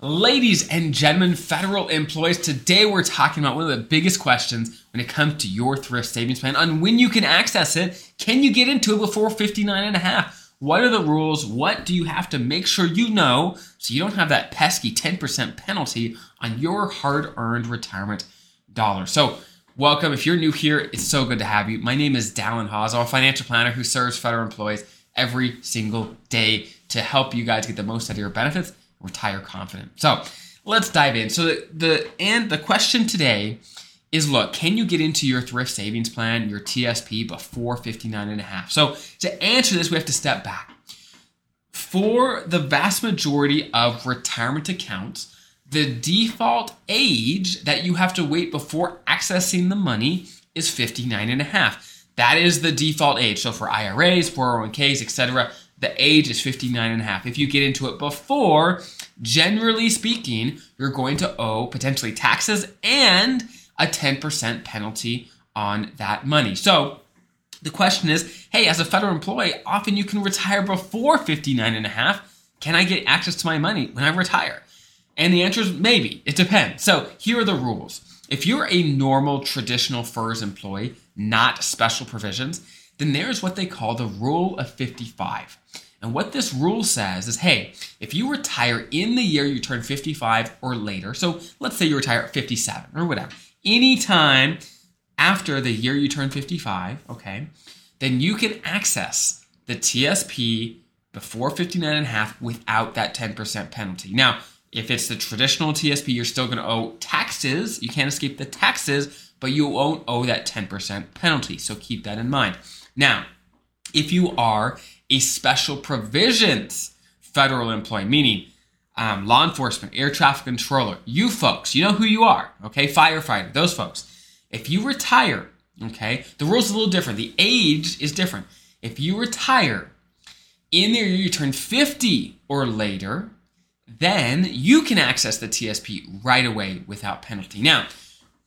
Ladies and gentlemen, federal employees, today we're talking about one of the biggest questions when it comes to your thrift savings plan on when you can access it. Can you get into it before 59 and a half? What are the rules? What do you have to make sure you know so you don't have that pesky 10% penalty on your hard earned retirement dollar? So, welcome. If you're new here, it's so good to have you. My name is Dallin Haws. I'm a financial planner who serves federal employees every single day to help you guys get the most out of your benefits retire confident. So let's dive in. So the, the and the question today is look, can you get into your thrift savings plan, your TSP before 59 and a half? So to answer this, we have to step back. For the vast majority of retirement accounts, the default age that you have to wait before accessing the money is 59 and a half. That is the default age. So for IRAs, 401ks, etc., the age is 59 and a half. If you get into it before, generally speaking, you're going to owe potentially taxes and a 10% penalty on that money. So the question is, hey, as a federal employee, often you can retire before 59 and a half. Can I get access to my money when I retire? And the answer is maybe. It depends. So here are the rules. If you're a normal traditional FERS employee, not special provisions, then there's what they call the rule of 55. And what this rule says is hey, if you retire in the year you turn 55 or later, so let's say you retire at 57 or whatever, anytime after the year you turn 55, okay, then you can access the TSP before 59 and a half without that 10% penalty. Now, if it's the traditional TSP, you're still going to owe taxes. You can't escape the taxes, but you won't owe that 10% penalty. So keep that in mind. Now, if you are a special provisions federal employee, meaning um, law enforcement, air traffic controller, you folks, you know who you are, okay? Firefighter, those folks. If you retire, okay, the rule's are a little different. The age is different. If you retire in the year you turn 50 or later, then you can access the TSP right away without penalty. Now,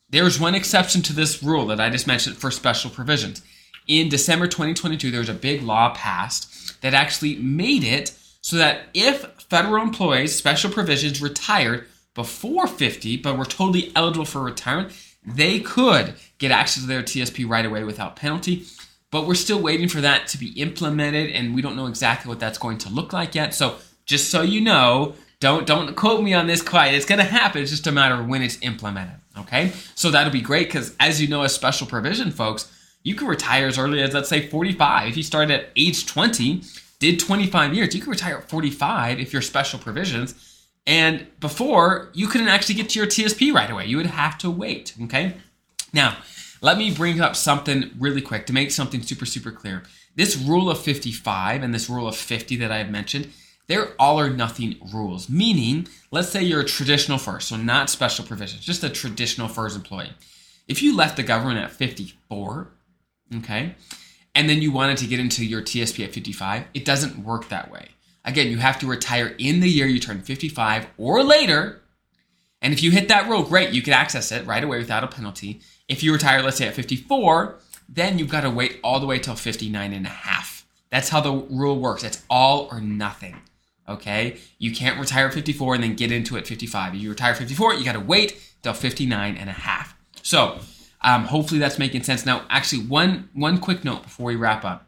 there's one exception to this rule that I just mentioned for special provisions. In December 2022, there was a big law passed that actually made it so that if federal employees, special provisions, retired before 50 but were totally eligible for retirement, they could get access to their TSP right away without penalty. But we're still waiting for that to be implemented, and we don't know exactly what that's going to look like yet. So just so you know, don't don't quote me on this quite. It's going to happen. It's just a matter of when it's implemented. Okay, so that'll be great because as you know, as special provision folks, you can retire as early as let's say 45. If you started at age 20, did 25 years, you could retire at 45 if you're special provisions. And before, you couldn't actually get to your TSP right away. You would have to wait. Okay. Now, let me bring up something really quick to make something super, super clear. This rule of 55 and this rule of 50 that I have mentioned, they're all or nothing rules. Meaning, let's say you're a traditional FERS, so not special provisions, just a traditional FERS employee. If you left the government at 54, okay? And then you wanted to get into your TSP at 55, it doesn't work that way. Again, you have to retire in the year you turn 55 or later. And if you hit that rule, great, you can access it right away without a penalty. If you retire, let's say at 54, then you've got to wait all the way till 59 and a half. That's how the rule works. It's all or nothing. Okay? You can't retire at 54 and then get into it 55. If you retire at 54, you got to wait till 59 and a half. So, um, hopefully that's making sense. Now, actually, one one quick note before we wrap up: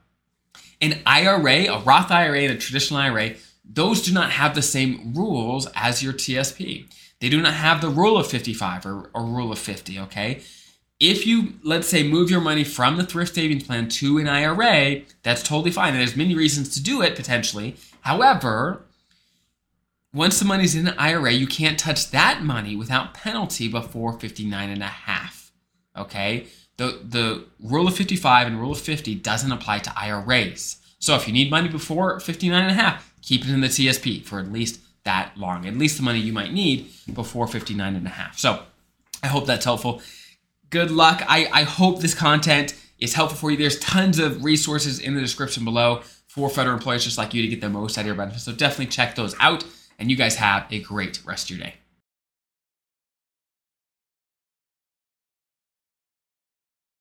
an IRA, a Roth IRA, and a traditional IRA, those do not have the same rules as your TSP. They do not have the rule of 55 or, or rule of 50. Okay. If you, let's say, move your money from the thrift savings plan to an IRA, that's totally fine. And there's many reasons to do it potentially. However, once the money's in an IRA, you can't touch that money without penalty before 59 and a half. Okay? The the rule of 55 and rule of 50 doesn't apply to IRAs. So if you need money before 59 and a half, keep it in the TSP for at least that long. At least the money you might need before 59 and a half. So I hope that's helpful. Good luck. I, I hope this content is helpful for you. There's tons of resources in the description below for federal employees just like you to get the most out of your benefits. So definitely check those out. And you guys have a great rest of your day.